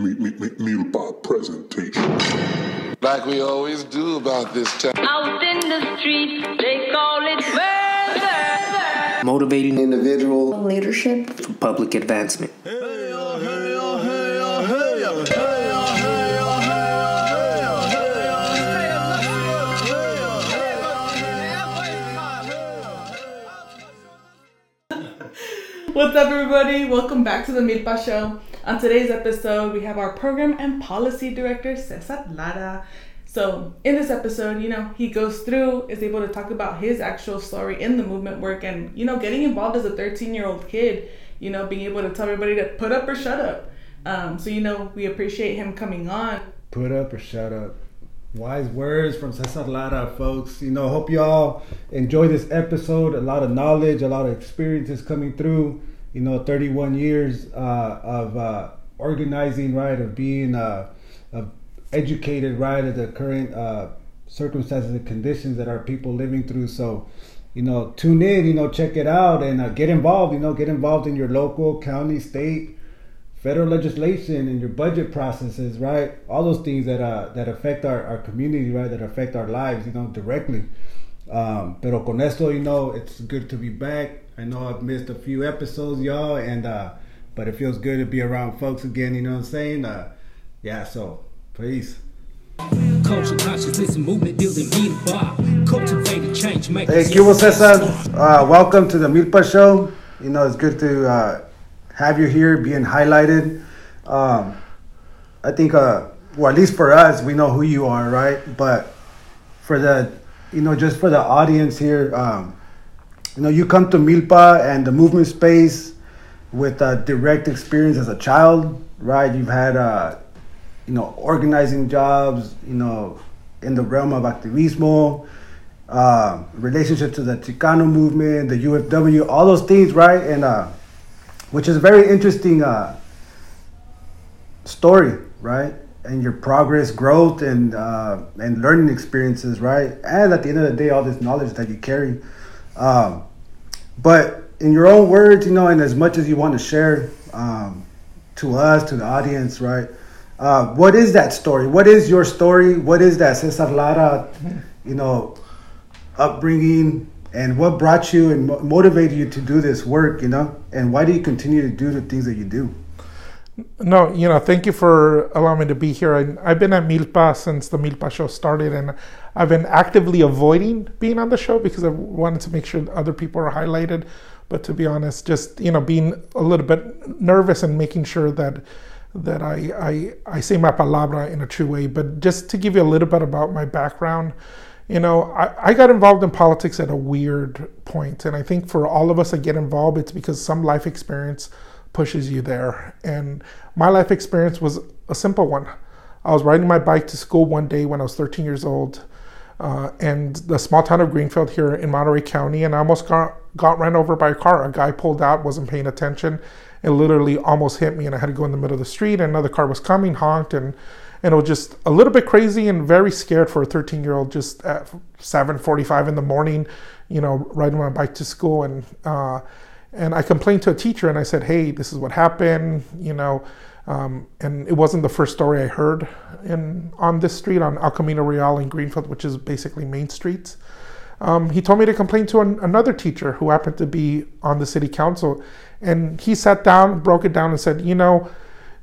Milpa presentation. Like we always do about this time. Out in the streets, they call it murder. motivating individual leadership. for public advancement. What's up, everybody? Welcome back to the Milpa Show. On today's episode, we have our program and policy director, Cesar Lara. So, in this episode, you know, he goes through, is able to talk about his actual story in the movement work and, you know, getting involved as a 13 year old kid, you know, being able to tell everybody to put up or shut up. Um, so, you know, we appreciate him coming on. Put up or shut up. Wise words from Cesar Lara, folks. You know, hope y'all enjoy this episode. A lot of knowledge, a lot of experiences coming through. You know, 31 years uh, of uh, organizing, right, of being uh, of educated, right, of the current uh, circumstances and conditions that our people living through. So, you know, tune in, you know, check it out and uh, get involved. You know, get involved in your local, county, state, federal legislation and your budget processes, right? All those things that uh, that affect our, our community, right? That affect our lives, you know, directly. Um, pero con esto, you know, it's good to be back. I know I've missed a few episodes, y'all, and uh, but it feels good to be around folks again. You know what I'm saying? Uh, yeah. So, peace. Culture, consciousness, and movement building beat bar. Cultivated change, make Hey, ¿qué hubo, Cesar? Uh, welcome to the Milpa Show. You know, it's good to uh, have you here being highlighted. Um, I think, uh, well, at least for us, we know who you are, right? But for the, you know, just for the audience here, um, you know, you come to Milpa and the movement space with uh, direct experience as a child, right? You've had, uh, you know, organizing jobs, you know, in the realm of activismo, uh, relationship to the Chicano movement, the UFW, all those things, right? And uh, which is a very interesting uh, story, right? And your progress, growth, and uh, and learning experiences, right? And at the end of the day, all this knowledge that you carry. Um, but in your own words, you know, and as much as you want to share um, to us, to the audience, right? Uh, what is that story? What is your story? What is that Cesar Lara, you know, upbringing? And what brought you and mo- motivated you to do this work, you know? And why do you continue to do the things that you do? No, you know, thank you for allowing me to be here. I, I've been at Milpa since the Milpa show started, and I've been actively avoiding being on the show because I wanted to make sure other people are highlighted. But to be honest, just you know, being a little bit nervous and making sure that that I I, I say my palabra in a true way. But just to give you a little bit about my background, you know, I, I got involved in politics at a weird point, and I think for all of us that get involved, it's because some life experience pushes you there. And my life experience was a simple one. I was riding my bike to school one day when I was 13 years old, uh, and the small town of Greenfield here in Monterey County, and I almost got got ran over by a car. A guy pulled out, wasn't paying attention, and literally almost hit me, and I had to go in the middle of the street. And another car was coming, honked, and and it was just a little bit crazy and very scared for a 13 year old just at 7:45 in the morning, you know, riding my bike to school and. Uh, and I complained to a teacher and I said, hey, this is what happened, you know. Um, and it wasn't the first story I heard in on this street on El Camino Real in Greenfield, which is basically Main Street. Um, he told me to complain to an, another teacher who happened to be on the city council. And he sat down, broke it down, and said, you know,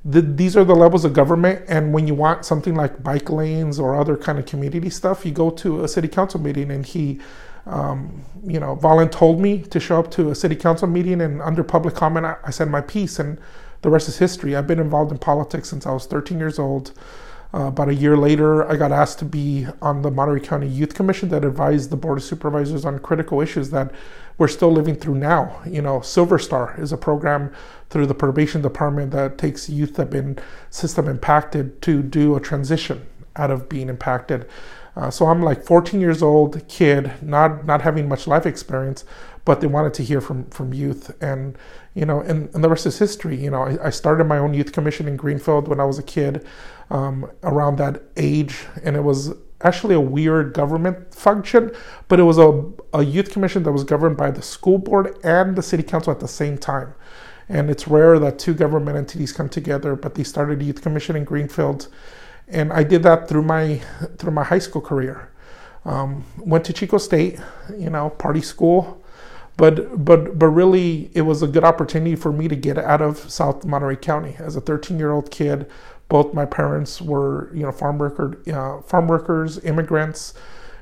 the, these are the levels of government. And when you want something like bike lanes or other kind of community stuff, you go to a city council meeting. And he um, you know, Valen told me to show up to a city council meeting, and under public comment, I, I said my piece, and the rest is history. I've been involved in politics since I was 13 years old. Uh, about a year later, I got asked to be on the Monterey County Youth Commission that advised the Board of Supervisors on critical issues that we're still living through now. You know, Silver Star is a program through the probation department that takes youth that have been system impacted to do a transition out of being impacted. Uh, so I'm like 14 years old kid, not not having much life experience, but they wanted to hear from from youth, and you know, and, and the rest is history. You know, I, I started my own youth commission in Greenfield when I was a kid, um, around that age, and it was actually a weird government function, but it was a, a youth commission that was governed by the school board and the city council at the same time. And it's rare that two government entities come together, but they started a youth commission in Greenfield, and I did that through my through my high school career. Um, went to Chico State, you know, party school, but but but really it was a good opportunity for me to get out of South Monterey County as a 13 year old kid. Both my parents were you know farm worker uh, farm workers, immigrants.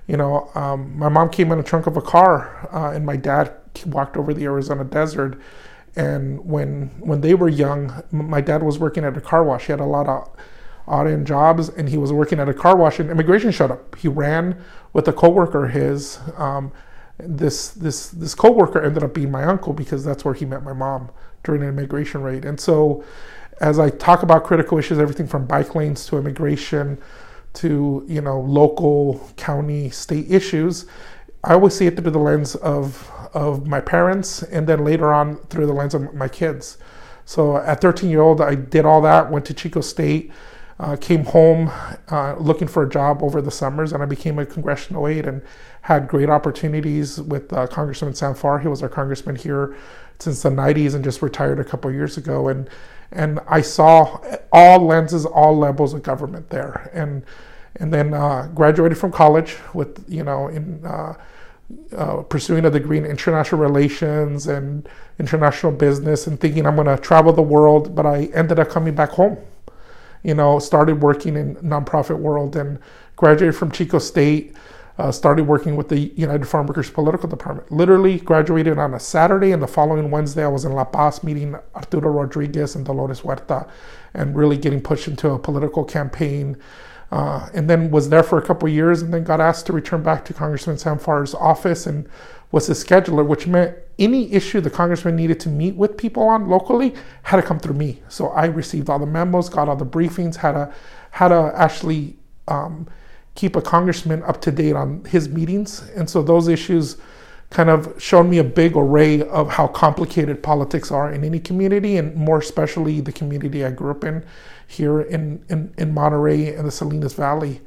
You know, um, my mom came in a trunk of a car, uh, and my dad walked over the Arizona desert. And when when they were young, my dad was working at a car wash. He had a lot of odd end jobs, and he was working at a car wash. And immigration showed up. He ran with a coworker his. Um, this this this coworker ended up being my uncle because that's where he met my mom during an immigration raid. And so, as I talk about critical issues, everything from bike lanes to immigration to you know local, county, state issues, I always see it through the lens of of my parents, and then later on through the lens of my kids. So at 13 year old, I did all that. Went to Chico State. Uh, came home uh, looking for a job over the summers, and I became a congressional aide and had great opportunities with uh, Congressman Sam Farr. He was our congressman here since the 90s and just retired a couple years ago. And and I saw all lenses, all levels of government there. And and then uh, graduated from college with you know in uh, uh, pursuing a degree in international relations and international business and thinking I'm going to travel the world, but I ended up coming back home you know, started working in nonprofit world and graduated from Chico State. Uh, started working with the United Farm Workers Political Department. Literally graduated on a Saturday, and the following Wednesday, I was in La Paz meeting Arturo Rodriguez and Dolores Huerta, and really getting pushed into a political campaign. Uh, and then was there for a couple years, and then got asked to return back to Congressman Sam Farr's office, and was his scheduler, which meant any issue the congressman needed to meet with people on locally had to come through me. So I received all the memos, got all the briefings, had to had to actually um, keep a congressman up to date on his meetings, and so those issues kind of showed me a big array of how complicated politics are in any community, and more especially the community I grew up in here in in, in Monterey and the Salinas Valley.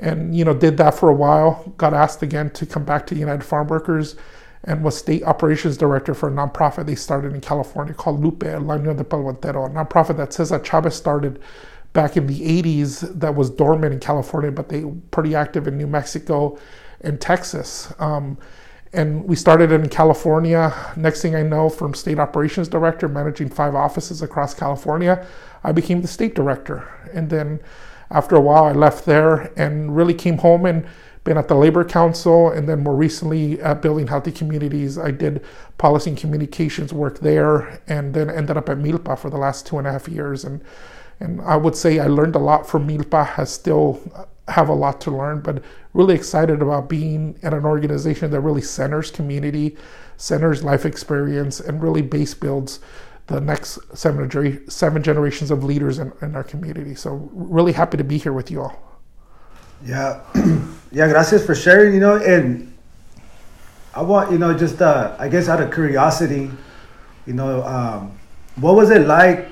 And you know, did that for a while. Got asked again to come back to United Farm Workers and was state operations director for a nonprofit they started in California called Lupe, La Unión del Pueblo Entero, a nonprofit that Cesar Chavez started back in the 80s that was dormant in California, but they were pretty active in New Mexico and Texas. Um, and we started in California. Next thing I know, from state operations director, managing five offices across California, I became the state director. And then after a while, I left there and really came home and been at the Labor Council, and then more recently at Building Healthy Communities. I did policy and communications work there, and then ended up at Milpa for the last two and a half years. And and I would say I learned a lot from Milpa. I still uh, have a lot to learn, but really excited about being at an organization that really centers community, centers life experience, and really base builds the next seven, seven generations of leaders in, in our community. So really happy to be here with you all. Yeah, yeah. Gracias for sharing. You know, and I want you know just uh, I guess out of curiosity, you know, um, what was it like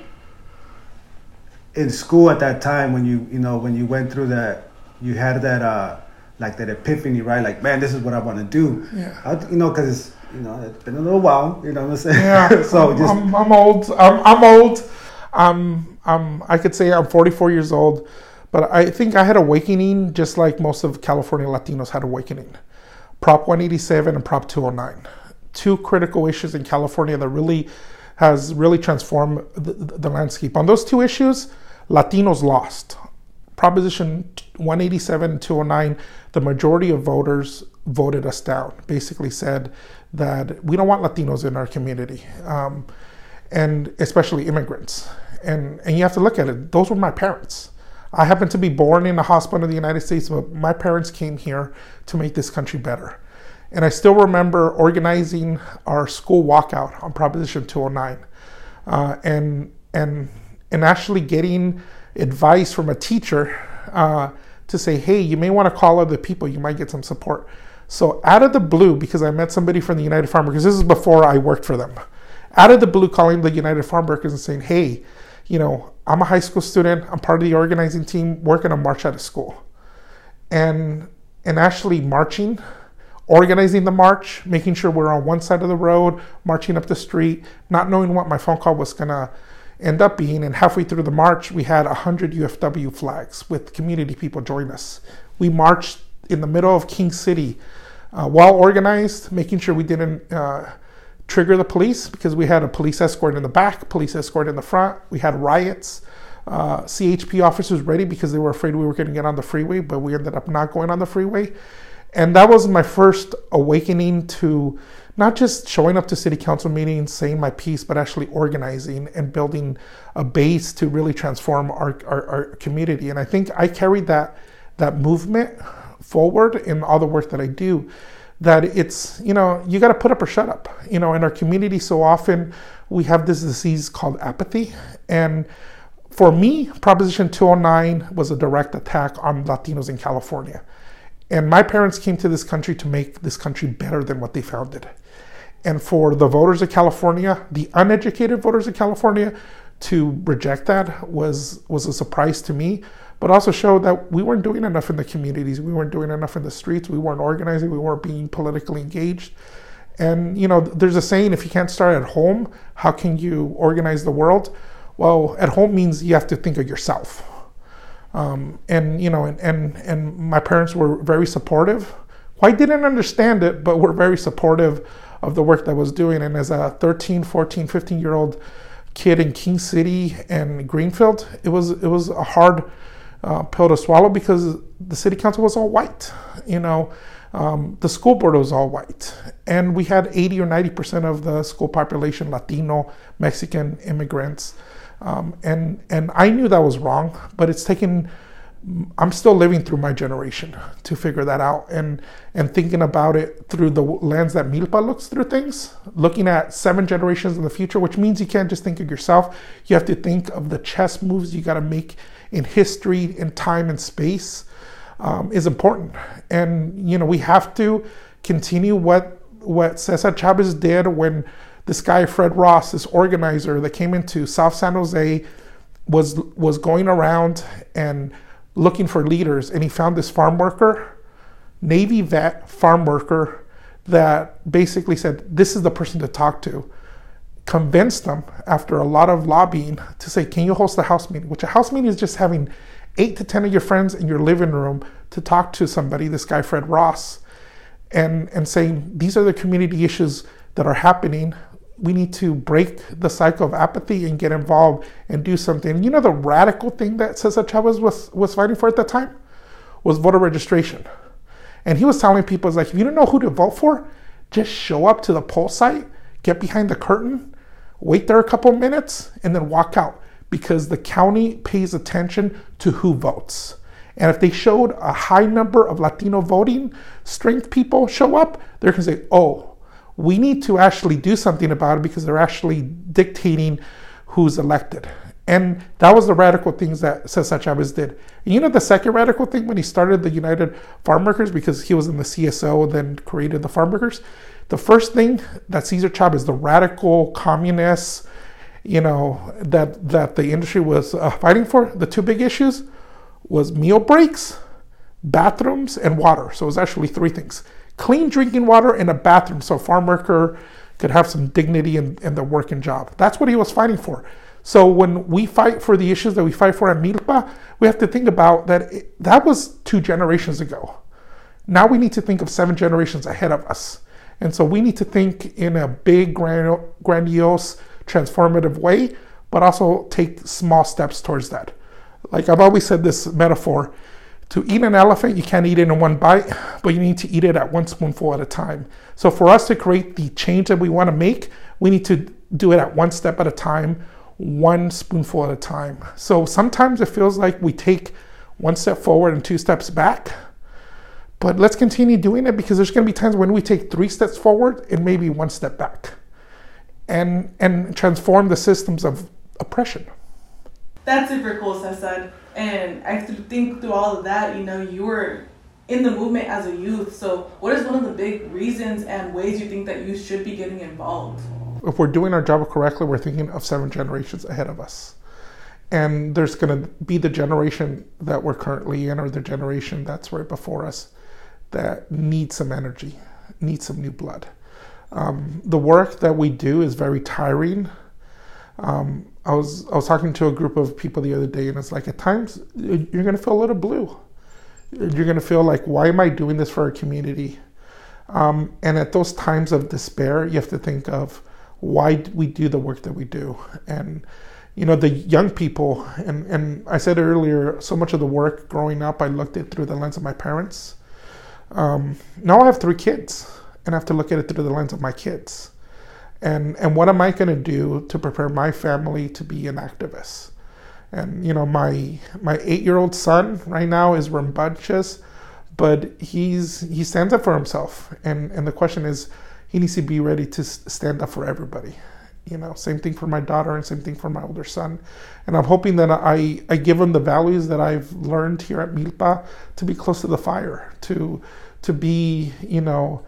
in school at that time when you you know when you went through that you had that uh like that epiphany right? Like man this is what I want to do. Yeah. I, you know because you know it's been a little while you know what I'm saying? Yeah. So I'm, just I'm, I'm old. I'm, I'm old. Um I'm I could say I'm 44 years old but I think I had awakening just like most of California Latinos had awakening. Prop 187 and Prop 209. Two critical issues in California that really has really transformed the, the landscape. On those two issues, Latinos lost. Proposition 187 and 209, the majority of voters voted us down. Basically said that we don't want Latinos in our community, um, and especially immigrants. And and you have to look at it. Those were my parents. I happen to be born in a hospital in the United States, but my parents came here to make this country better. And I still remember organizing our school walkout on Proposition 209, uh, and and and actually getting advice from a teacher uh, to say, hey, you may want to call other people, you might get some support. So out of the blue, because I met somebody from the United Farm Workers, this is before I worked for them. Out of the blue, calling the United Farm Workers and saying, hey, you know, I'm a high school student. I'm part of the organizing team. Going to march out of school, and and actually marching organizing the march, making sure we're on one side of the road, marching up the street, not knowing what my phone call was going to end up being. And halfway through the march, we had 100 UFW flags with community people join us. We marched in the middle of King City, uh, well organized, making sure we didn't uh, trigger the police because we had a police escort in the back, police escort in the front. We had riots. Uh, CHP officers ready because they were afraid we were going to get on the freeway, but we ended up not going on the freeway. And that was my first awakening to not just showing up to city council meetings, saying my piece, but actually organizing and building a base to really transform our, our, our community. And I think I carried that that movement forward in all the work that I do. That it's, you know, you got to put up or shut up. You know, in our community, so often we have this disease called apathy. And for me, Proposition 209 was a direct attack on Latinos in California. And my parents came to this country to make this country better than what they found it. And for the voters of California, the uneducated voters of California, to reject that was was a surprise to me, but also showed that we weren't doing enough in the communities. We weren't doing enough in the streets. We weren't organizing. We weren't being politically engaged. And you know, there's a saying: if you can't start at home, how can you organize the world? Well, at home means you have to think of yourself. Um, and you know, and, and and my parents were very supportive. I didn't understand it, but were very supportive of the work that I was doing. And as a 13, 14, 15 year old kid in King City and Greenfield, it was it was a hard uh, pill to swallow because the city council was all white. You know, um, the school board was all white, and we had 80 or 90 percent of the school population Latino, Mexican immigrants. Um, and and I knew that was wrong, but it's taken. I'm still living through my generation to figure that out, and and thinking about it through the lens that Milpa looks through things, looking at seven generations in the future, which means you can't just think of yourself. You have to think of the chess moves you got to make in history, in time and space, um, is important. And you know we have to continue what what Cesar Chavez did when this guy Fred Ross, this organizer that came into South San Jose, was was going around and looking for leaders, and he found this farm worker, Navy vet farm worker, that basically said, "This is the person to talk to." Convinced them after a lot of lobbying to say, "Can you host a house meeting?" Which a house meeting is just having eight to ten of your friends in your living room to talk to somebody. This guy Fred Ross, and and saying these are the community issues that are happening we need to break the cycle of apathy and get involved and do something. You know, the radical thing that Cesar Chavez was, was fighting for at that time was voter registration. And he was telling people, like, if you don't know who to vote for, just show up to the poll site, get behind the curtain, wait there a couple minutes, and then walk out because the county pays attention to who votes. And if they showed a high number of Latino voting strength people show up, they're going to say, oh, we need to actually do something about it because they're actually dictating who's elected. And that was the radical things that Cesar Chavez did. And you know the second radical thing when he started the United Farm Workers because he was in the CSO, and then created the farm workers. The first thing that Cesar Chavez, the radical communists, you know, that that the industry was uh, fighting for, the two big issues was meal breaks, bathrooms, and water. So it was actually three things clean drinking water and a bathroom so a farm worker could have some dignity in, in their working job. That's what he was fighting for. So when we fight for the issues that we fight for at Milpa, we have to think about that it, that was two generations ago. Now we need to think of seven generations ahead of us. And so we need to think in a big, grandiose, transformative way, but also take small steps towards that. Like I've always said this metaphor to eat an elephant, you can't eat it in one bite, but you need to eat it at one spoonful at a time. So, for us to create the change that we want to make, we need to do it at one step at a time, one spoonful at a time. So, sometimes it feels like we take one step forward and two steps back. But let's continue doing it because there's going to be times when we take three steps forward and maybe one step back and, and transform the systems of oppression. That's super cool, Cesar. And I think through all of that, you know, you were in the movement as a youth. So, what is one of the big reasons and ways you think that you should be getting involved? If we're doing our job correctly, we're thinking of seven generations ahead of us. And there's going to be the generation that we're currently in, or the generation that's right before us, that needs some energy. needs some new blood. Um, the work that we do is very tiring. Um, I was I was talking to a group of people the other day, and it's like at times you're going to feel a little blue. You're going to feel like, why am I doing this for our community? Um, and at those times of despair, you have to think of why we do the work that we do. And you know, the young people, and and I said earlier, so much of the work growing up, I looked at through the lens of my parents. Um, now I have three kids, and I have to look at it through the lens of my kids and and what am I going to do to prepare my family to be an activist? And you know, my my eight year old son right now is rambunctious, but he's he stands up for himself. And and the question is, he needs to be ready to stand up for everybody. You know, same thing for my daughter and same thing for my older son. And I'm hoping that I I give them the values that I've learned here at Milpa to be close to the fire, to to be you know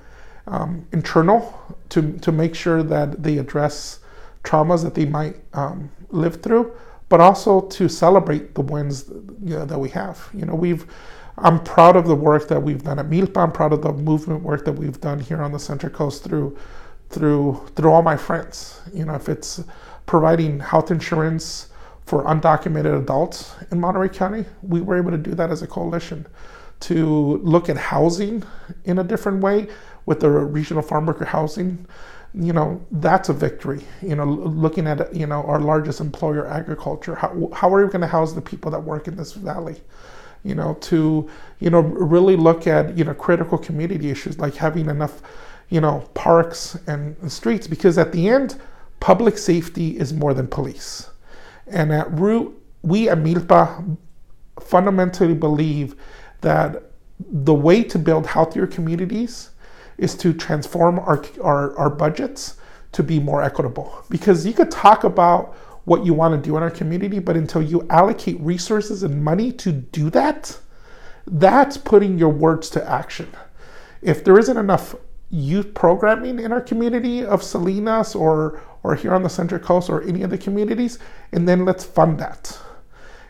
um, internal to, to make sure that they address traumas that they might um, live through, but also to celebrate the wins you know, that we have. You know, we've I'm proud of the work that we've done at Milpa. I'm proud of the movement work that we've done here on the Central Coast through through through all my friends. You know, if it's providing health insurance for undocumented adults in Monterey County, we were able to do that as a coalition. To look at housing in a different way, with the regional farm worker housing, you know, that's a victory. You know, looking at, you know, our largest employer, agriculture, how, how are we going to house the people that work in this valley? You know, to, you know, really look at, you know, critical community issues like having enough, you know, parks and streets, because at the end, public safety is more than police. And at root, we at Milpa fundamentally believe that the way to build healthier communities is to transform our, our, our budgets to be more equitable. Because you could talk about what you want to do in our community, but until you allocate resources and money to do that, that's putting your words to action. If there isn't enough youth programming in our community of Salinas or or here on the Central Coast or any of the communities, and then let's fund that.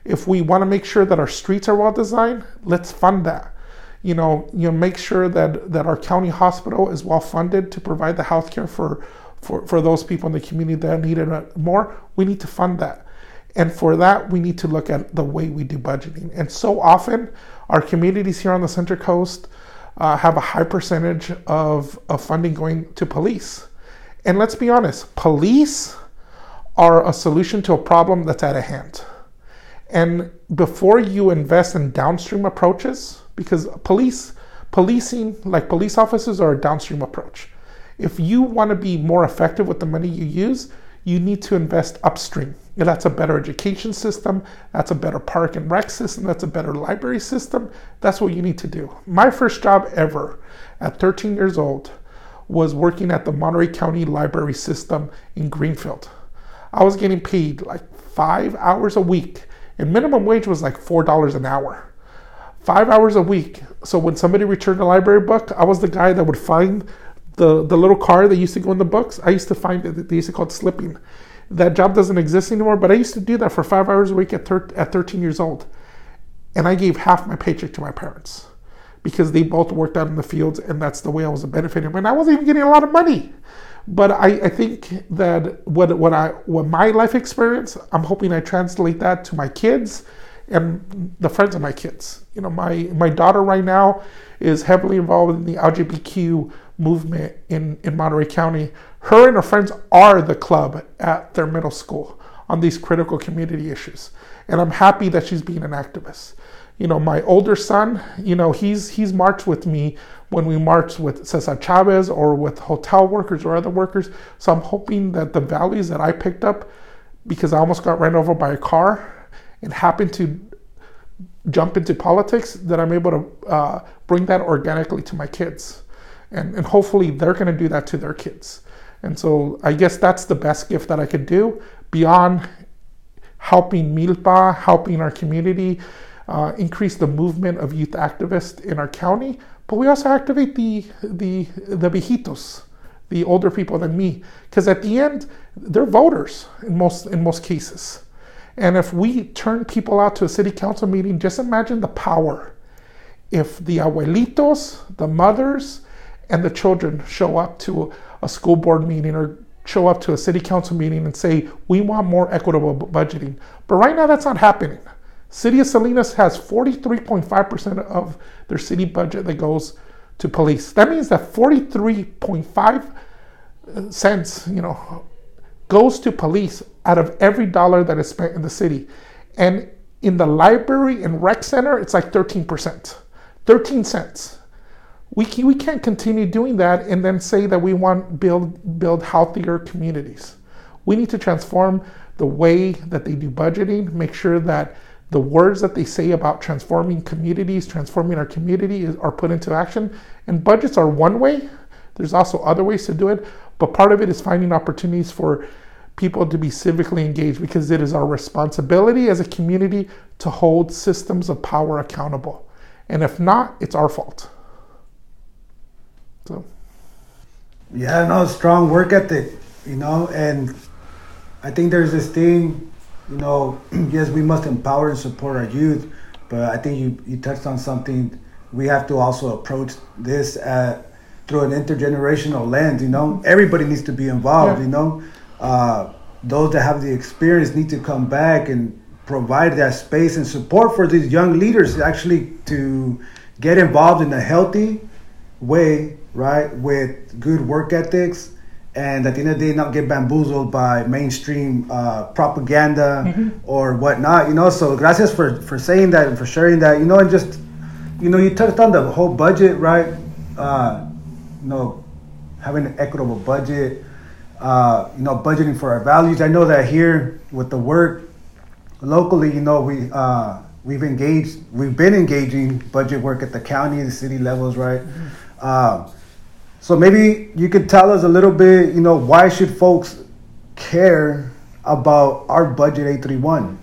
If we want to make sure that our streets are well designed, let's fund that you know, you know, make sure that, that our county hospital is well funded to provide the health care for, for, for those people in the community that need it more. We need to fund that. And for that, we need to look at the way we do budgeting. And so often, our communities here on the Central Coast uh, have a high percentage of, of funding going to police. And let's be honest, police are a solution to a problem that's at a hand. And before you invest in downstream approaches, because police policing like police officers are a downstream approach. If you want to be more effective with the money you use you need to invest upstream. That's a better education system that's a better park and rec system that's a better library system. That's what you need to do. My first job ever at 13 years old was working at the monterey county library system in greenfield i was getting paid like five hours a week and minimum wage was like four dollars an hour five hours a week. So when somebody returned a library book, I was the guy that would find the, the little card that used to go in the books. I used to find it. They used to call it slipping. That job doesn't exist anymore, but I used to do that for five hours a week at, thir- at 13 years old. And I gave half my paycheck to my parents because they both worked out in the fields and that's the way I was benefiting. And I wasn't even getting a lot of money. But I, I think that what, what I what my life experience, I'm hoping I translate that to my kids and the friends of my kids. You know, my my daughter right now is heavily involved in the LGBTQ movement in in Monterey County. Her and her friends are the club at their middle school on these critical community issues, and I'm happy that she's being an activist. You know, my older son, you know, he's he's marched with me when we marched with Cesar Chavez or with hotel workers or other workers. So I'm hoping that the values that I picked up, because I almost got ran over by a car and happened to jump into politics, that I'm able to uh, bring that organically to my kids. And, and hopefully they're going to do that to their kids. And so I guess that's the best gift that I could do beyond helping Milpa, helping our community, uh, increase the movement of youth activists in our county. But we also activate the the the viejitos, the older people than me, because at the end they're voters in most in most cases. And if we turn people out to a city council meeting, just imagine the power. If the abuelitos, the mothers, and the children show up to a school board meeting or show up to a city council meeting and say, we want more equitable budgeting. But right now, that's not happening. City of Salinas has 43.5% of their city budget that goes to police. That means that 43.5 uh, cents, you know, goes to police out of every dollar that is spent in the city. And in the library and rec center, it's like 13%. 13 cents. We, can, we can't continue doing that and then say that we want build build healthier communities. We need to transform the way that they do budgeting, make sure that the words that they say about transforming communities, transforming our community is, are put into action. And budgets are one way. There's also other ways to do it, but part of it is finding opportunities for people to be civically engaged because it is our responsibility as a community to hold systems of power accountable. And if not, it's our fault. So, Yeah, no, strong work ethic, you know, and I think there's this thing, you know, yes, we must empower and support our youth, but I think you, you touched on something. We have to also approach this at, through an intergenerational lens, you know. Everybody needs to be involved, Yeah. you know. Uh, those that have the experience need to come back and provide that space and support for these young leaders actually to get involved in a healthy way, right, with good work ethics, and at the end of the day, not get bamboozled by mainstream uh, propaganda or whatnot, you know. So, gracias for, for saying that and for sharing that, you know, and just, you know, you touched on the whole budget, right? Uh, you know, having an equitable budget, uh, you know, budgeting for our values. I know that here with the work locally, you know, we uh, we've engaged, we've been engaging budget work at the county and city levels, right? Uh, so maybe you could tell us a little bit, you know, why should folks care about our budget 831?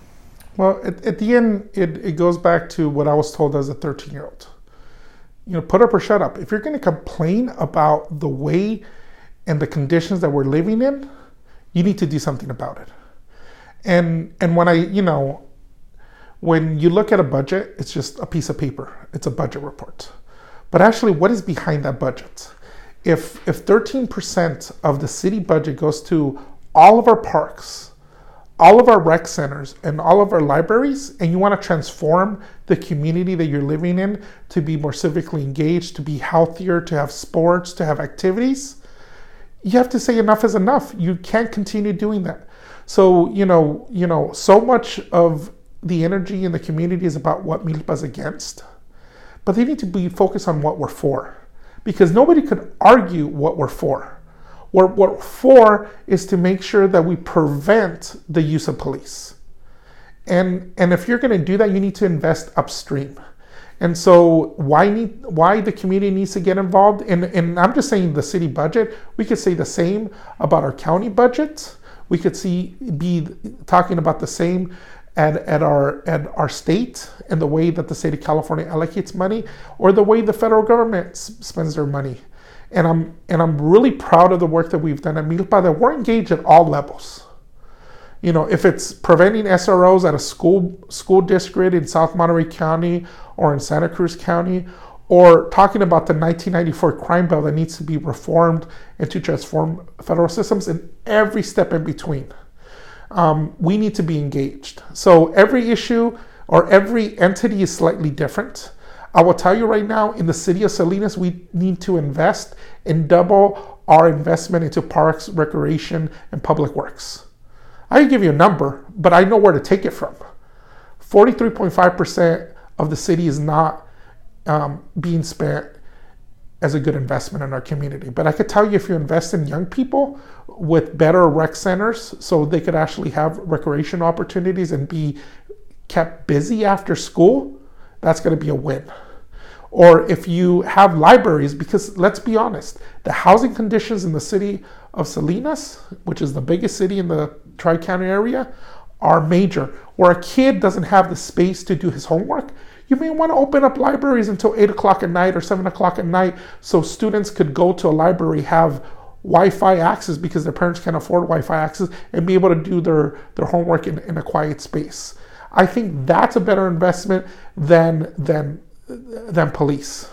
well, at, at the end, it, it goes back to what I was told as a 13 year old. You know, put up or shut up. If you're going to complain about the way and the conditions that we're living in, you need to do something about it. And and when I, you know, when you look at a budget, it's just a piece of paper. It's a budget report. But actually, what is behind that budget? If if 13% of the city budget goes to all of our parks, all of our rec centers, and all of our libraries, and you want to transform the community that you're living in to be more civically engaged, to be healthier, to have sports, to have activities, you have to say enough is enough. You can't continue doing that. So, you know, you know, so much of the energy in the community is about what Milpa's against, but they need to be focused on what we're for. Because nobody could argue what we're for. What we're for is to make sure that we prevent the use of police. And and if you're going to do that, you need to invest upstream. And so why need why the community needs to get involved? And and I'm just saying the city budget. We could say the same about our county budget. We could see be talking about the same at, at our at our state and the way that the state of California allocates money, or the way the federal government s- spends their money. And I'm and I'm really proud of the work that we've done at Milpa. That we're engaged at all levels you know, if it's preventing SROs at a school school district in South Monterey County or in Santa Cruz County, or talking about the 1994 crime bill that needs to be reformed and to transform federal systems, and every step in between, um, we need to be engaged. So every issue or every entity is slightly different. I will tell you right now, in the city of Salinas, we need to invest and double our investment into parks, recreation, and public works. I can give you a number, but I know where to take it from. 43.5% of the city is not um, being spent as a good investment in our community. But I could tell you if you invest in young people with better rec centers so they could actually have recreation opportunities and be kept busy after school, that's going to be a win. Or if you have libraries, because let's be honest, the housing conditions in the city of Salinas, which is the biggest city in the Tri County area, are major. Where a kid doesn't have the space to do his homework, you may want to open up libraries until 8 o'clock at night or 7 o'clock at night so students could go to a library, have Wi Fi access because their parents can't afford Wi Fi access, and be able to do their, their homework in, in a quiet space. I think that's a better investment than, than, than police.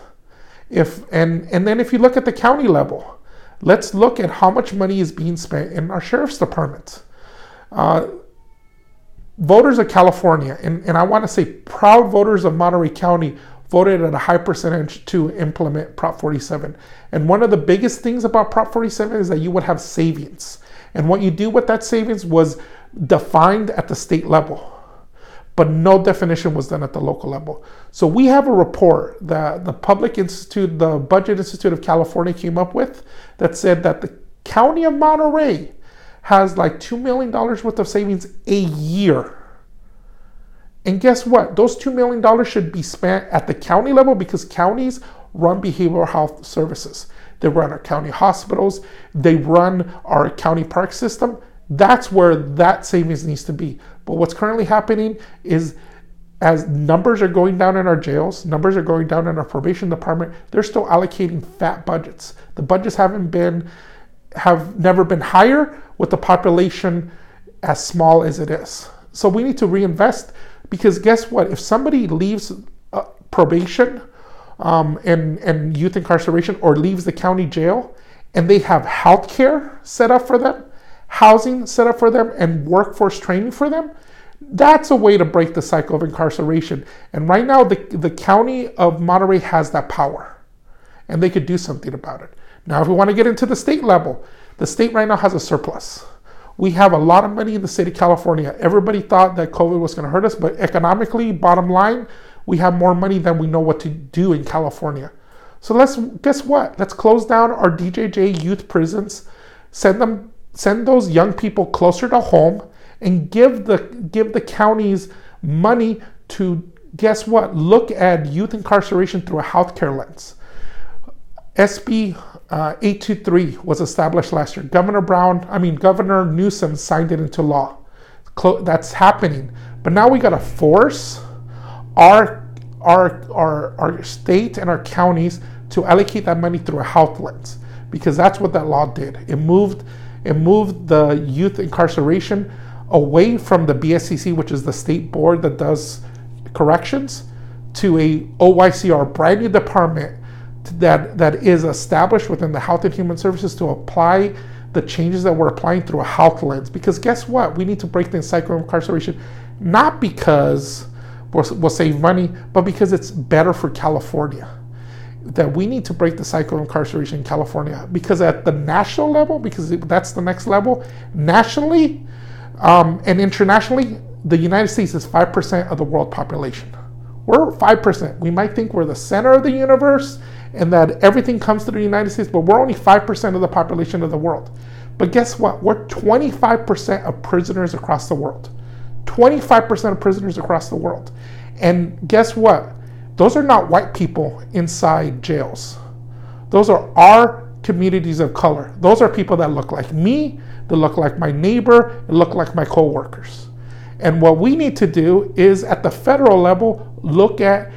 If and and then if you look at the county level, let's look at how much money is being spent in our sheriff's department. Uh, voters of California, and, and I want to say proud voters of Monterey County voted at a high percentage to implement Prop 47. And one of the biggest things about Prop 47 is that you would have savings. And what you do with that savings was defined at the state level, but no definition was done at the local level. So we have a report that the Public Institute, the Budget Institute of California came up with that said that the county of Monterey has like $2 million worth of savings a year. And guess what? Those $2 million should be spent at the county level because counties run behavioral health services. They run our county hospitals, they run our county park system. That's where that savings needs to be. But what's currently happening is as numbers are going down in our jails, numbers are going down in our probation department, they're still allocating fat budgets. The budgets haven't been have never been higher with the population as small as it is. So we need to reinvest because guess what? If somebody leaves uh, probation um, and, and youth incarceration or leaves the county jail and they have health care set up for them, housing set up for them, and workforce training for them, that's a way to break the cycle of incarceration. And right now, the, the county of Monterey has that power and they could do something about it. Now, if we want to get into the state level, the state right now has a surplus. We have a lot of money in the state of California. Everybody thought that COVID was going to hurt us, but economically, bottom line, we have more money than we know what to do in California. So let's guess what? Let's close down our DJJ youth prisons, send them send those young people closer to home and give the give the counties money to guess what? Look at youth incarceration through a healthcare lens. SB uh, 823 was established last year. Governor Brown, I mean, Governor Newsom signed it into law. That's happening. But now we got to force our, our, our, our state and our counties to allocate that money through a health lens because that's what that law did. It moved, it moved the youth incarceration away from the BSCC, which is the state board that does corrections, to a OYCR, brand new department that, that is established within the Health and Human Services to apply the changes that we're applying through a health lens. Because guess what? We need to break the cycle of incarceration, not because we'll, we'll save money, but because it's better for California. That we need to break the cycle of incarceration in California. Because at the national level, because that's the next level, nationally um, and internationally, the United States is 5% of the world population. We're 5%. We might think we're the center of the universe and that everything comes to the United States, but we're only 5% of the population of the world. But guess what? We're 25% of prisoners across the world. 25% of prisoners across the world. And guess what? Those are not white people inside jails. Those are our communities of color. Those are people that look like me, that look like my neighbor, and look like my coworkers. And what we need to do is at the federal level look at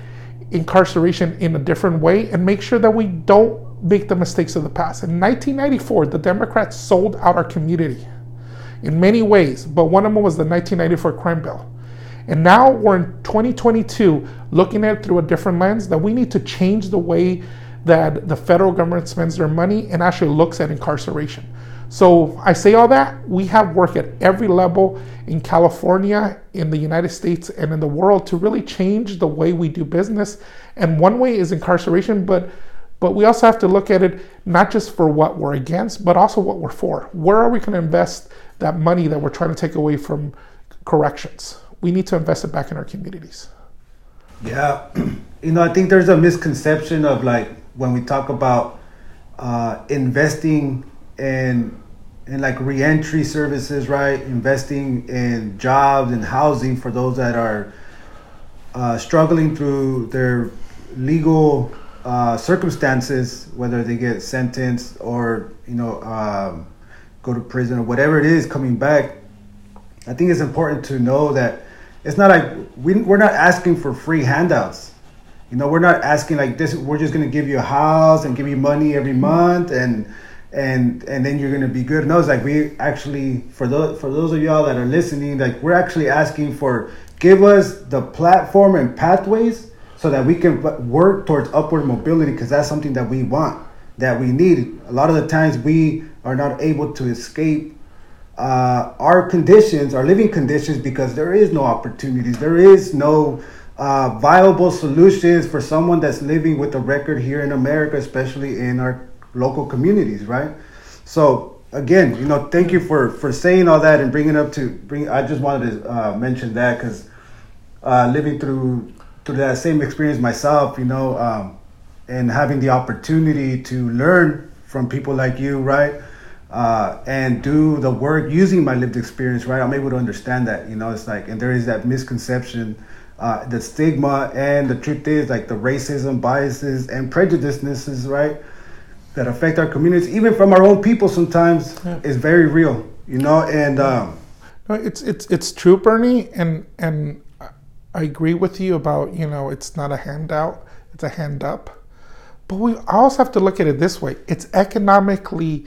incarceration in a different way and make sure that we don't make the mistakes of the past. In 1994, the Democrats sold out our community in many ways, but one of them was the 1994 crime bill. And now we're in 2022 looking at it through a different lens that we need to change the way that the federal government spends their money and actually looks at incarceration. So I say all that, we have work at every level in California, in the United States, and in the world to really change the way we do business. And one way is incarceration, but but we also have to look at it not just for what we're against, but also what we're for. Where are we going to invest that money that we're trying to take away from corrections? We need to invest it back in our communities. Yeah, you know, I think there's a misconception of like when we talk about uh, investing in in like reentry services, right? Investing in jobs and housing for those that are uh, struggling through their legal uh, circumstances, whether they get sentenced or you know um, go to prison or whatever it is, coming back. I think it's important to know that it's not like we, we're not asking for free handouts. You know, we're not asking like this. We're just gonna give you a house and give you money every month and and and then you're gonna be good. No, it's like we actually for those for those of y'all that are listening, like we're actually asking for give us the platform and pathways so that we can work towards upward mobility because that's something that we want, that we need. A lot of the times we are not able to escape uh, our conditions, our living conditions, because there is no opportunities, there is no uh, viable solutions for someone that's living with a record here in America, especially in our local communities, right? So again, you know, thank you for for saying all that and bringing up to bring. I just wanted to uh, mention that because uh, living through through that same experience myself, you know, um, and having the opportunity to learn from people like you, right? Uh, and do the work using my lived experience, right? I'm able to understand that, you know, it's like, and there is that misconception, uh, the stigma, and the truth is like the racism, biases, and prejudices, right? That affect our communities, even from our own people sometimes, Yeah. is very real, you know, and, um, No, it's it's it's true, Bernie, and and I agree with you about you know it's not a handout, it's a hand up. But we also have to look at it this way: it's economically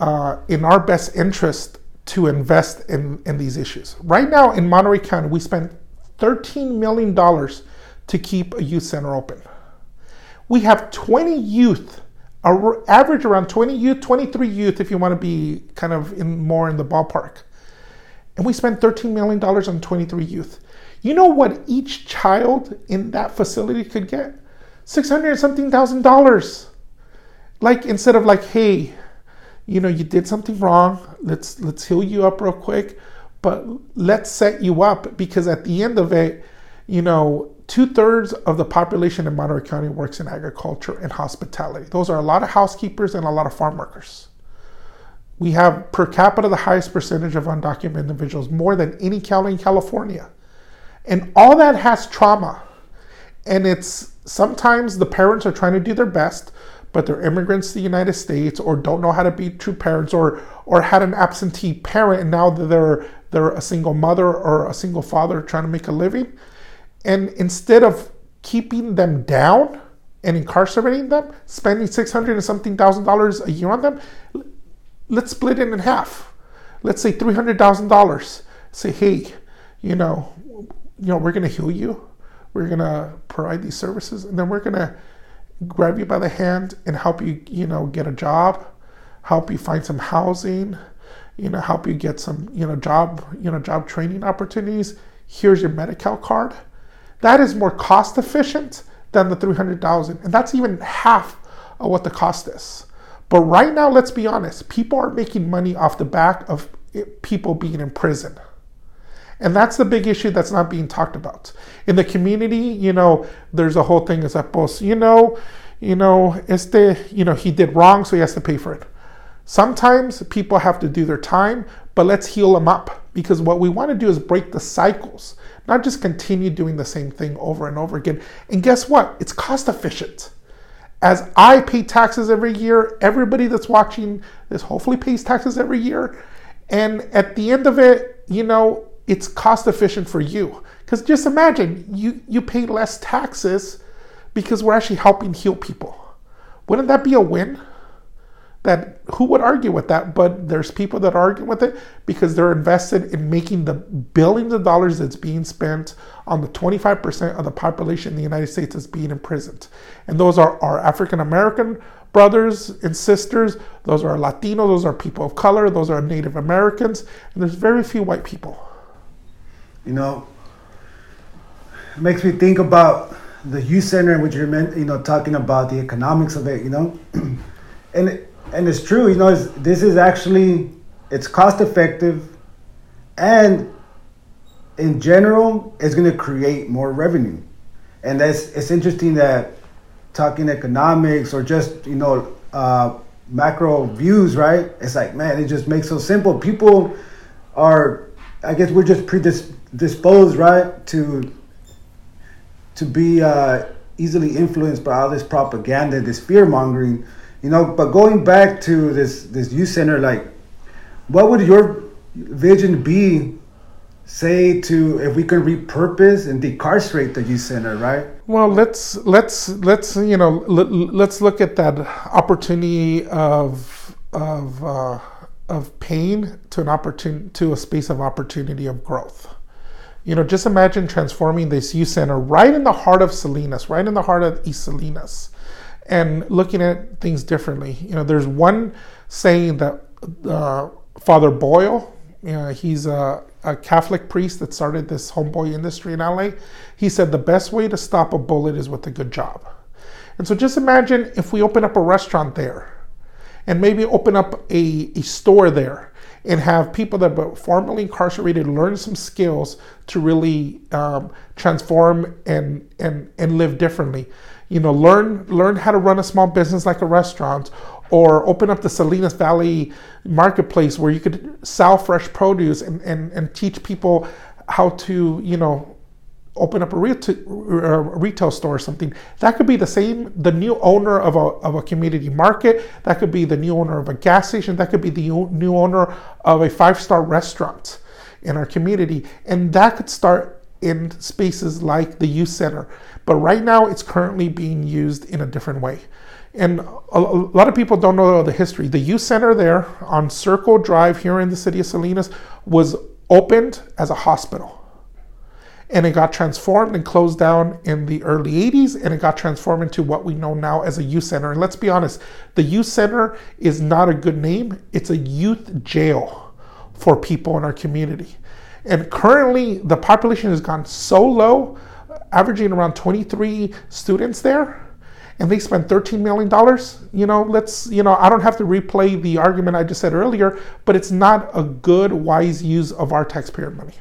uh, in our best interest to invest in in these issues. Right now in Monterey County, we spent thirteen million dollars to keep a youth center open. We have 20 youth, average around 20 youth, 23 youth, if you want to be kind of in more in the ballpark and we spent $13 million on 23 youth. You know what each child in that facility could get? 600 and something thousand dollars. Like instead of like, hey, you know, you did something wrong. Let's let's heal you up real quick, but let's set you up because at the end of it, you know, two thirds of the population in Monterey County works in agriculture and hospitality. Those are a lot of housekeepers and a lot of farm workers. We have per capita the highest percentage of undocumented individuals, more than any county in California. And all that has trauma. And it's sometimes the parents are trying to do their best, but they're immigrants to the United States or don't know how to be true parents or or had an absentee parent and now they're they're a single mother or a single father trying to make a living. And instead of keeping them down and incarcerating them, spending six hundred and something thousand dollars a year on them, let's split it in half. Let's say three hundred thousand dollars. Say, hey, you know, you know, we're gonna heal you. We're gonna provide these services, and then we're gonna grab you by the hand and help you, you know, get a job, help you find some housing, you know, help you get some, you know, job, you know, job training opportunities. Here's your Medi-Cal card. That is more cost efficient than the 300,000 and that's even half of what the cost is. But right now, let's be honest, people are making money off the back of people being in prison. And that's the big issue that's not being talked about. In the community, you know, there's a whole thing is that, pues, you know, you know, este, you know, he did wrong, so he has to pay for it. Sometimes people have to do their time, but let's heal them up because what we want to do is break the cycles, not just continue doing the same thing over and over again. And guess what? It's cost efficient. As I pay taxes every year, everybody that's watching this hopefully pays taxes every year. And at the end of it, you know, it's cost efficient for you. Because just imagine you, you pay less taxes because we're actually helping heal people. Wouldn't that be a win? That who would argue with that? But there's people that argue with it because they're invested in making the billions of dollars that's being spent on the 25% of the population in the United States that's being imprisoned. And those are our African American brothers and sisters, those are Latinos, those are people of color, those are Native Americans, and there's very few white people. you know, it makes me think about the youth center which you're, you know, talking about the economics of it, you know, and it, and it's true, you know, this is actually it's cost effective, and in general, it's going to create more revenue, and that's it's interesting that talking economics or just you know uh, macro views, right? It's like man, it just makes so simple. People are, I guess, we're just predisposed, right, to to be uh, easily influenced by all this propaganda, this fear mongering, you know. But going back to this this youth center, like, what would your vision be? Say to if we can repurpose and decarcerate the youth center, right? Well, let's let's let's you know let, let's look at that opportunity of of uh, of pain to an opportunity to a space of opportunity of growth. You know, just imagine transforming this youth center right in the heart of Salinas, right in the heart of East Salinas, and looking at things differently. You know, there's one saying that uh, Father Boyle, you know, he's a, a Catholic priest that started this homeboy industry in LA. He said the best way to stop a bullet is with a good job. And so just imagine if we open up a restaurant there and maybe open up a, a store there and have people that were formerly incarcerated learn some skills to really um, transform and, and, and live differently. You know, learn learn how to run a small business like a restaurant, or open up the Salinas Valley marketplace where you could sell fresh produce and, and, and teach people how to, you know, open up a retail, store or something. That could be the same, the new owner of a, of a community market. That could be the new owner of a gas station. That could be the new owner of a five star restaurant in our community. And that could start in spaces like the youth center. But right now, it's currently being used in a different way. And a, lot of people don't know the history. The youth center there on Circle Drive here in the city of Salinas was opened as a hospital and it got transformed and closed down in the early 80s and it got transformed into what we know now as a youth center and let's be honest the youth center is not a good name it's a youth jail for people in our community and currently the population has gone so low averaging around 23 students there and they spend 13 million dollars you know let's you know i don't have to replay the argument i just said earlier but it's not a good wise use of our taxpayer money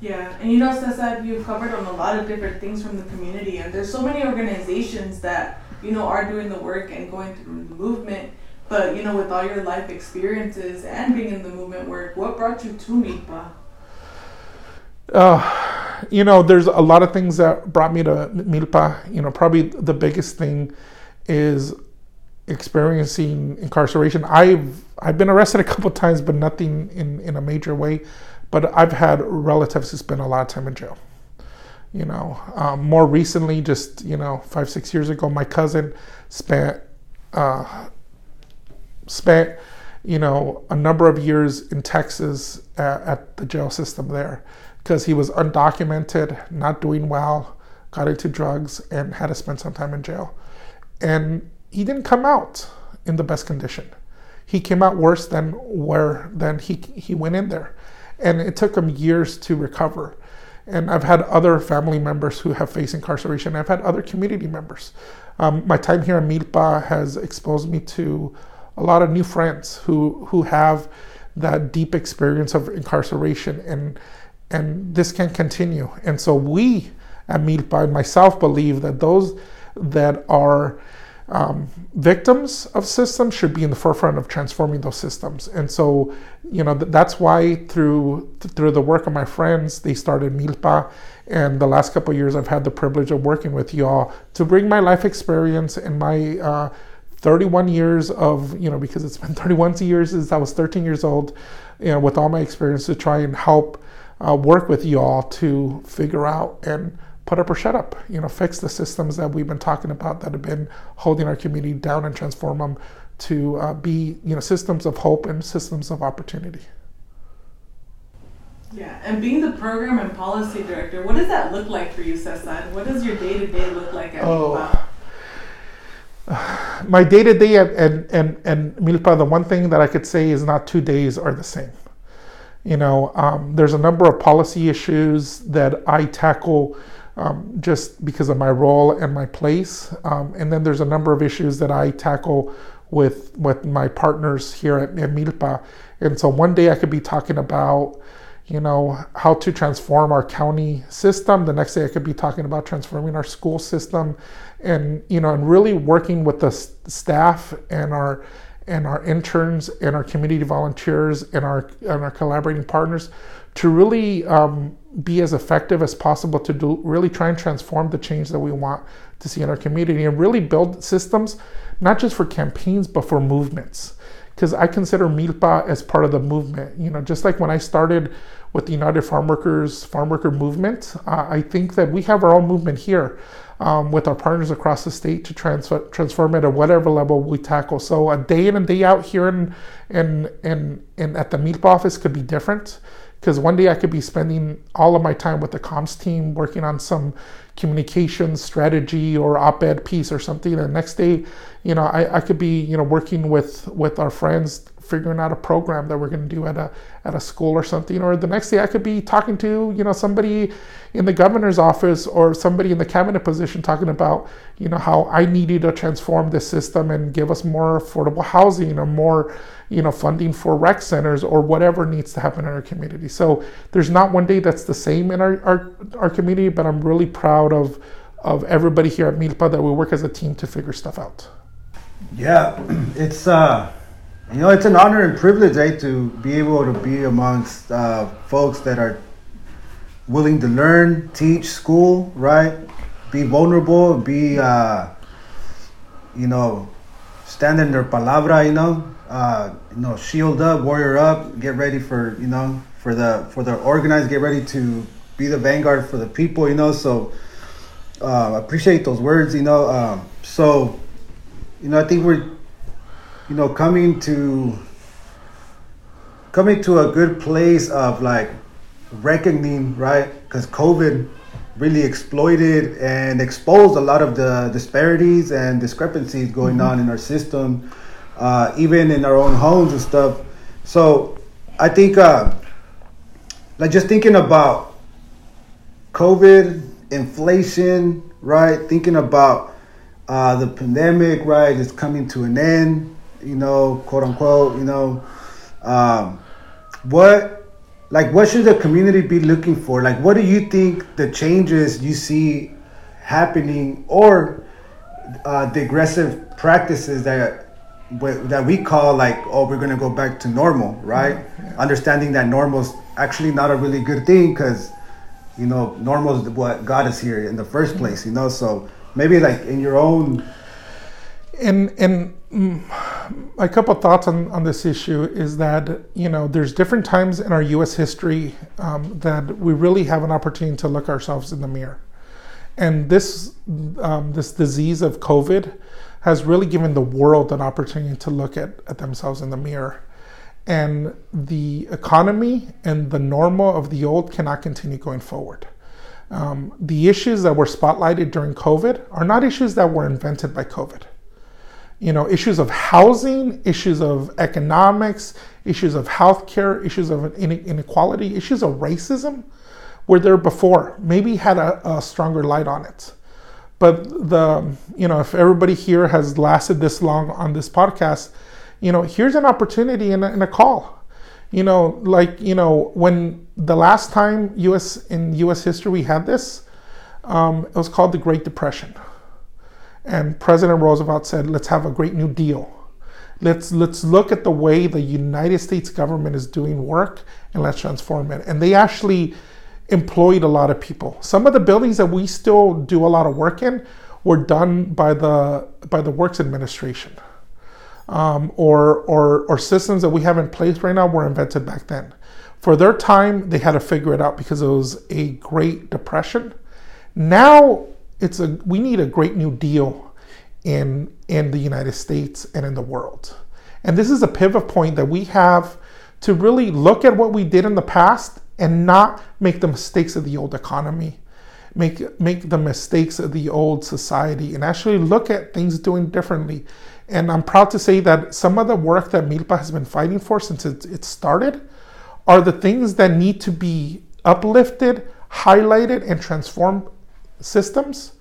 Yeah, and you know, Cesar, you've covered on a lot of different things from the community, and there's so many organizations that you know are doing the work and going through the movement. But you know, with all your life experiences and being in the movement work, what brought you to Milpa? Uh, you know, there's a lot of things that brought me to Milpa. You know, probably the biggest thing is experiencing incarceration. I've I've been arrested a couple times, but nothing in in a major way. But I've had relatives who spend a lot of time in jail. You know, um, more recently, just you know, five six years ago, my cousin spent uh, spent you know a number of years in Texas at, at the jail system there because he was undocumented, not doing well, got into drugs, and had to spend some time in jail. And he didn't come out in the best condition. He came out worse than where than he he went in there and it took him years to recover. And I've had other family members who have faced incarceration. I've had other community members. Um, my time here in Milpa has exposed me to a lot of new friends who who have that deep experience of incarceration, and and this can continue. And so we at Milpa and myself believe that those that are um, victims of systems should be in the forefront of transforming those systems. And so, you know, th- that's why through through the work of my friends, they started Milpa. And the last couple years, I've had the privilege of working with y'all to bring my life experience and my uh, 31 years of, you know, because it's been 31 years since I was 13 years old, you know, with all my experience to try and help uh, work with y'all to figure out and put up or shut up. You know, fix the systems that we've been talking about that have been holding our community down and transform them to uh, be, you know, systems of hope and systems of opportunity. Yeah, and being the program and policy director, what does that look like for you, Cesar? What does your day to day look like at Oh. Milpa? My day to day and and and Milpa, the one thing that I could say is not two days are the same. You know, um, there's a number of policy issues that I tackle um, just because of my role and my place. Um, and then there's a number of issues that I tackle with with my partners here at, at Milpa. And so one day I could be talking about, you know, how to transform our county system. The next day I could be talking about transforming our school system, and you know, and really working with the staff and our and our interns and our community volunteers and our and our collaborating partners to really um, be as effective as possible to do really try and transform the change that we want to see in our community and really build systems not just for campaigns but for movements because I consider Milpa as part of the movement. You know, just like when I started with the United Farm Workers Farm Worker Movement, uh, I think that we have our own movement here um, with our partners across the state to transfer, transform it at whatever level we tackle. So a day in and day out here in in in, in at the Milpa office could be different because one day I could be spending all of my time with the comms team working on some communication strategy or op-ed piece or something. And the next day, you know, I, I could be, you know, working with with our friends figuring out a program that we're going to do at a at a school or something or the next day I could be talking to you know somebody in the governor's office or somebody in the cabinet position talking about you know how I needed to transform this system and give us more affordable housing or more you know funding for rec centers or whatever needs to happen in our community. So there's not one day that's the same in our our, our community but I'm really proud of of everybody here at Milpa that we work as a team to figure stuff out. Yeah, it's uh, you know, it's an honor and privilege, eh, to be able to be amongst uh, folks that are willing to learn, teach, school, right? Be vulnerable, be, uh, you know, stand in their palabra, you know, uh, you know, shield up, warrior up, get ready for, you know, for the for the organized, get ready to be the vanguard for the people, you know. So, uh, appreciate those words, you know. Um, so, you know, I think we're you know coming to coming to a good place of like reckoning right? Because covid really exploited and exposed a lot of the disparities and discrepancies going Mm-hmm. on in our system uh, even in our own homes and stuff. So i think uh, like just thinking about covid inflation right? Thinking about uh, the pandemic right? Is coming to an end you know, quote unquote, you know, um, what, like, what should the community be looking for? Like, what do you think the changes you see happening, or uh, the aggressive practices that that we call like, oh, we're gonna go back to normal, right? Understanding that normal is actually not a really good thing because, you know, normal is what got us here in the first place, you know. So maybe like in your own and and a couple thoughts on, on this issue is that you know there's different times in our U.S. history um, that we really have an opportunity to look ourselves in the mirror, and this um, this disease of COVID has really given the world an opportunity to look at, at themselves in the mirror, and the economy and the normal of the old cannot continue going forward. Um, the issues that were spotlighted during COVID are not issues that were invented by COVID you know, issues of housing, issues of economics, issues of healthcare, issues of inequality, issues of racism were there before. Maybe had a, a, stronger light on it. But the, you know, if everybody here has lasted this long on this podcast, you know, here's an opportunity and a, call. You know, like you know, when the last time U.S. in U.S. history we had this, um, it was called the Great Depression and President Roosevelt said, "Let's have a great new deal. Let's let's look at the way the United States government is doing work and let's transform it." And they actually employed a lot of people. Some of the buildings that we still do a lot of work in were done by the by the Works Administration, um, or or or systems that we have in place right now were invented back then. For their time, they had to figure it out because it was a Great Depression. Now it's a we need a great new deal in in the United States and in the world. And this is a pivot point that we have to really look at what we did in the past and not make the mistakes of the old economy, make make the mistakes of the old society and actually look at things doing differently. And I'm proud to say that some of the work that Milpa has been fighting for since it, it started are the things that need to be uplifted, highlighted, and transformed systems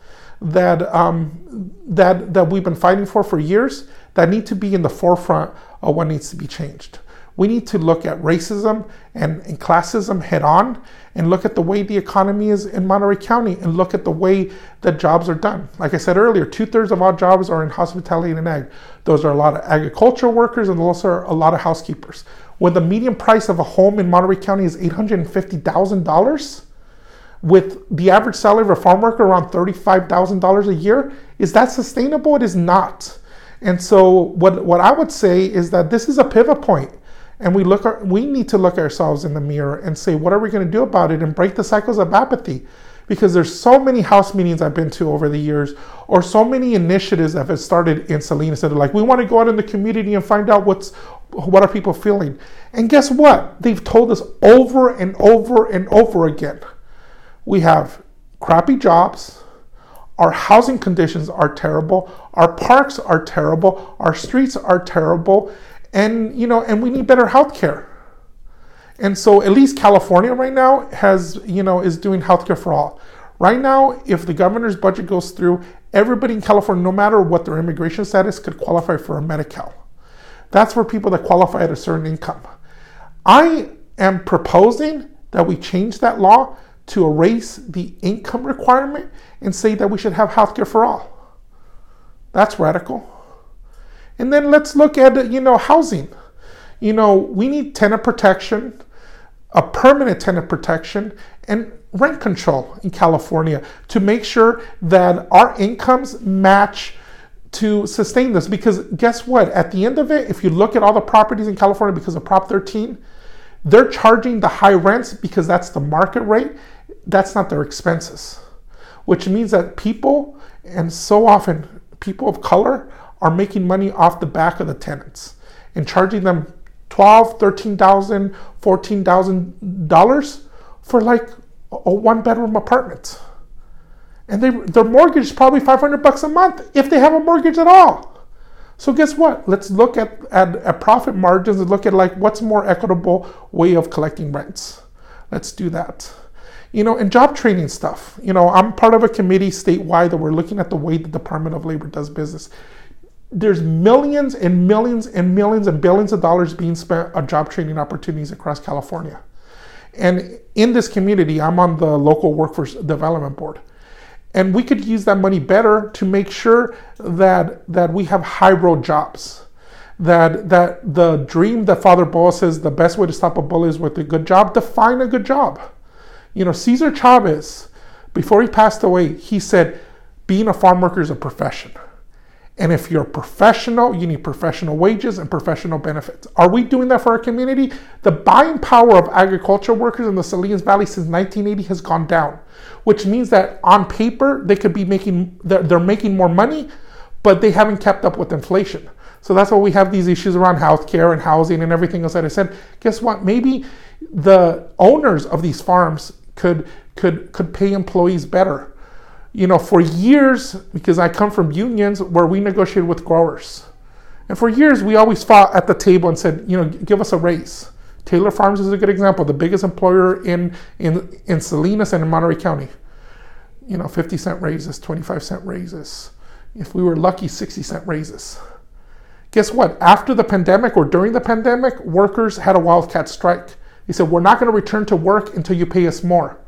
that um, that that we've been fighting for for years that need to be in the forefront of what needs to be changed. We need to look at racism and, and classism head on and look at the way the economy is in Monterey County and look at the way that jobs are done. Like I said earlier, two thirds of all jobs are in hospitality and ag. Those are a lot of agricultural workers and those are a lot of housekeepers. When the median price of a home in Monterey County is $850,000, with the average salary of a farm worker around $35,000 a year, is that sustainable? It is not. And so what, what I would say is that this is a pivot point and we look our, we need to look ourselves in the mirror and say what are we going to do about it and break the cycles of apathy because there's so many house meetings I've been to over the years or so many initiatives that have started in Salinas that are like we want to go out in the community and find out what's what are people feeling? And guess what? They've told us over and over and over again. We have crappy jobs. Our housing conditions are terrible. Our parks are terrible. Our streets are terrible. And you know, and we need better health care. And so at least California right now has, you know, is doing healthcare for all. Right now, if the governor's budget goes through, everybody in California, no matter what their immigration status, could qualify for a Medi-Cal. That's for people that qualify at a certain income. I am proposing that we change that law to erase the income requirement and say that we should have healthcare for all. That's radical. And then let's look at you know housing. You know, we need tenant protection, a permanent tenant protection, and rent control in California to make sure that our incomes match to sustain this. Because guess what? At the end of it, if you look at all the properties in California because of Prop 13, they're charging the high rents because that's the market rate. That's not their expenses, which means that people, and so often people of color, are making money off the back of the tenants and charging them twelve, thirteen thousand, fourteen thousand dollars for like a one bedroom apartment. And they, their mortgage is probably 500 bucks a month if they have a mortgage at all. So guess what? Let's look at, at, at profit margins and look at like what's more equitable way of collecting rents. Let's do that. You know, and job training stuff. You know, I'm part of a committee statewide that we're looking at the way the Department of Labor does business. There's millions and millions and millions and billions of dollars being spent on job training opportunities across California. And in this community, I'm on the local workforce development board. And we could use that money better to make sure that that we have high road jobs. That that the dream that Father Boyle says the best way to stop a bully is with a good job, define a good job. You know, Cesar Chavez, before he passed away, he said, being a farm worker is a profession. And if you're a professional, you need professional wages and professional benefits. Are we doing that for our community? The buying power of agricultural workers in the Salinas Valley since 1980 has gone down, which means that on paper they could be making they're, they're making more money, but they haven't kept up with inflation. So that's why we have these issues around healthcare and housing and everything else that I said. Guess what? Maybe the owners of these farms could could could pay employees better you know, for years, because I come from unions where we negotiated with growers. And for years, we always fought at the table and said, you know, give us a raise. Taylor Farms is a good example, the biggest employer in, in, in Salinas and in Monterey County. You know, 50 cent raises, 25 cent raises. If we were lucky, 60 cent raises. Guess what? After the pandemic or during the pandemic, workers had a wildcat strike. They said, We're not going to return to work until you pay us more.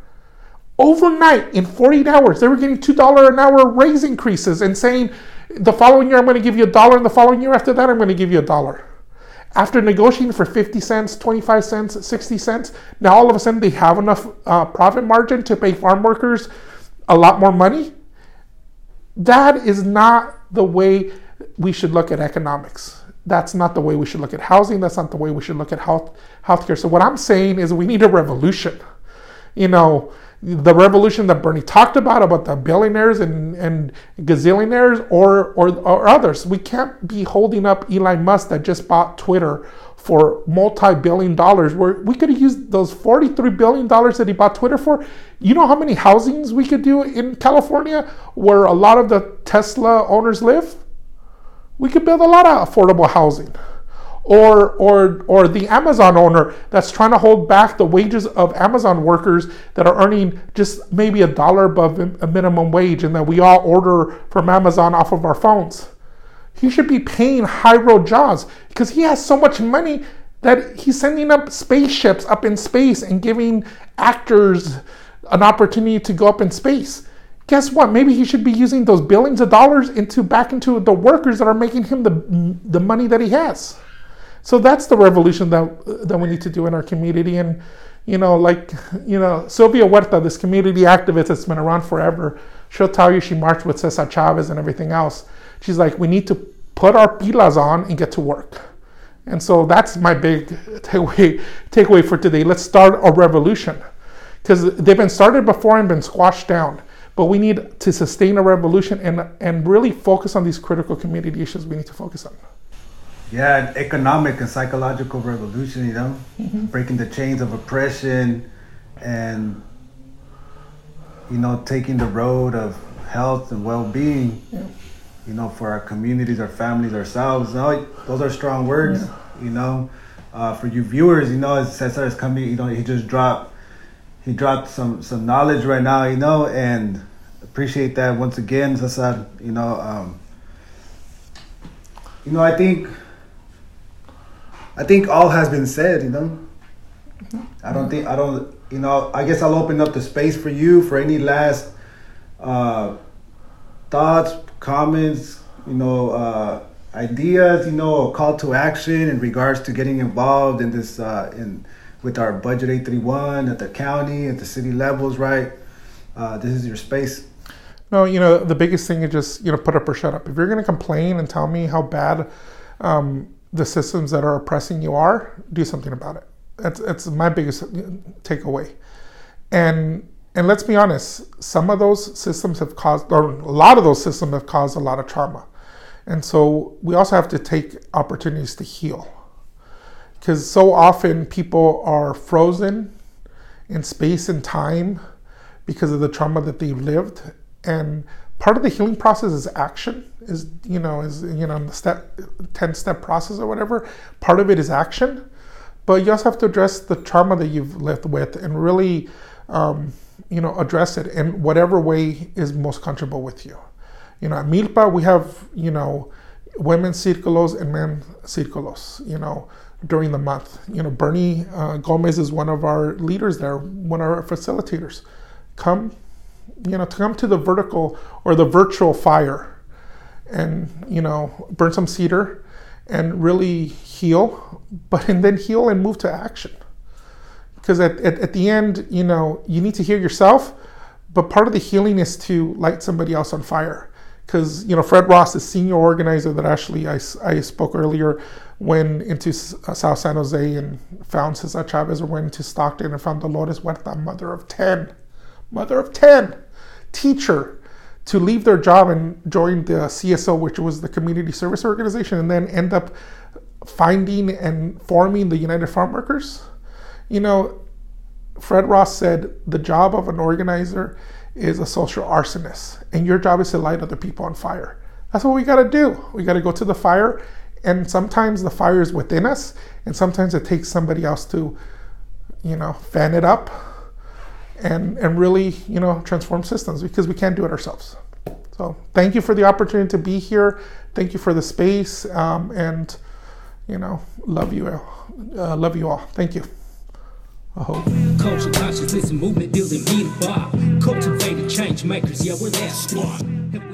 Overnight, in 48 hours, they were getting $2 an hour raise increases and saying, the following year I'm going to give you a dollar, and the following year after that I'm going to give you a dollar. After negotiating for 50 cents, 25 cents, 60 cents, now all of a sudden they have enough uh, profit margin to pay farm workers a lot more money. That is not the way we should look at economics. That's not the way we should look at housing. That's not the way we should look at health healthcare. So what I'm saying is we need a revolution. You know, the revolution that Bernie talked about, about the billionaires and, and gazillionaires or, or, or others. We can't be holding up Elon Musk that just bought Twitter for multi-billion dollars where we could have used those 43 billion dollars that he bought Twitter for. You know how many housings we could do in California where a lot of the Tesla owners live? We could build a lot of affordable housing or or or the Amazon owner that's trying to hold back the wages of Amazon workers that are earning just maybe a dollar above a minimum wage and that we all order from Amazon off of our phones. He should be paying high road jobs because he has so much money that he's sending up spaceships up in space and giving actors an opportunity to go up in space. Guess what? Maybe he should be using those billions of dollars into back into the workers that are making him the the money that he has. So that's the revolution that that we need to do in our community. And you know, like you know, Sylvia Huerta, this community activist that's been around forever, she'll tell you she marched with Cesar Chavez and everything else. She's like, we need to put our pilas on and get to work. And so that's my big takeaway takeaway for today. Let's start a revolution because they've been started before and been squashed down. But we need to sustain a revolution and and really focus on these critical community issues we need to focus on. yeah, an economic and psychological revolution. You know, breaking the chains of oppression, and you know, taking the road of health and well-being. You know, for our communities, our families, ourselves. You know, those are strong words. You know, uh, for you viewers, you know, as Cesar is coming, you know, he just dropped, he dropped some some knowledge right now. You know, and appreciate that once again, Cesar. You know, um, you know, I think, I think all has been said. You know, I don't think I don't. You know, I guess I'll open up the space for you for any last uh, thoughts, comments. You know, uh, ideas. You know, a call to action in regards to getting involved in this uh, in with our budget eight three one at the county at the city levels. Right. Uh, this is your space. No, you know, the biggest thing is just, you know, put up or shut up. If you're going to complain and tell me how bad um, the systems that are oppressing you are, do something about it. That's, that's my biggest takeaway. And and let's be honest, some of those systems have caused, or a lot of those systems have caused a lot of trauma. And so we also have to take opportunities to heal. Because so often people are frozen in space and time because of the trauma that they've lived and part of the healing process is action is you know is you know the step 10 step process or whatever. Part of it is action but you also have to address the trauma that you've lived with and really um, you know address it in whatever way is most comfortable with you. You know at milpa we have you know women's circulos and men's circulos you know during the month. You know bernie uh, gomez is one of our leaders there one of our facilitators. Come you know, to come to the vertical or the virtual fire and, you know, burn some cedar and really heal, but and then heal and move to action. Because at, at, at the end, you know, you need to heal yourself, but part of the healing is to light somebody else on fire. Because, you know, Fred Ross, the senior organizer that actually I, I spoke earlier, went into uh, South San Jose and found Cesar Chavez or went into Stockton and found Dolores Huerta, mother of 10. Mother of 10 teacher to leave their job and join the CSO, which was the community service organization, and then end up finding and forming the United Farm Workers. You know, Fred Ross said the job of an organizer is a social arsonist, and your job is to light other people on fire. That's what we got to do. We got to go to the fire, and sometimes the fire is within us, and sometimes it takes somebody else to, you know, fan it up and and really you know transform systems because we can't do it ourselves. So thank you for the opportunity to be here. Thank you for the space, um, and you know love you, uh, love you all. Thank you. Oh. Culture consciousness movement building me the bar. Cultivated change makers, yeah, we're that squad.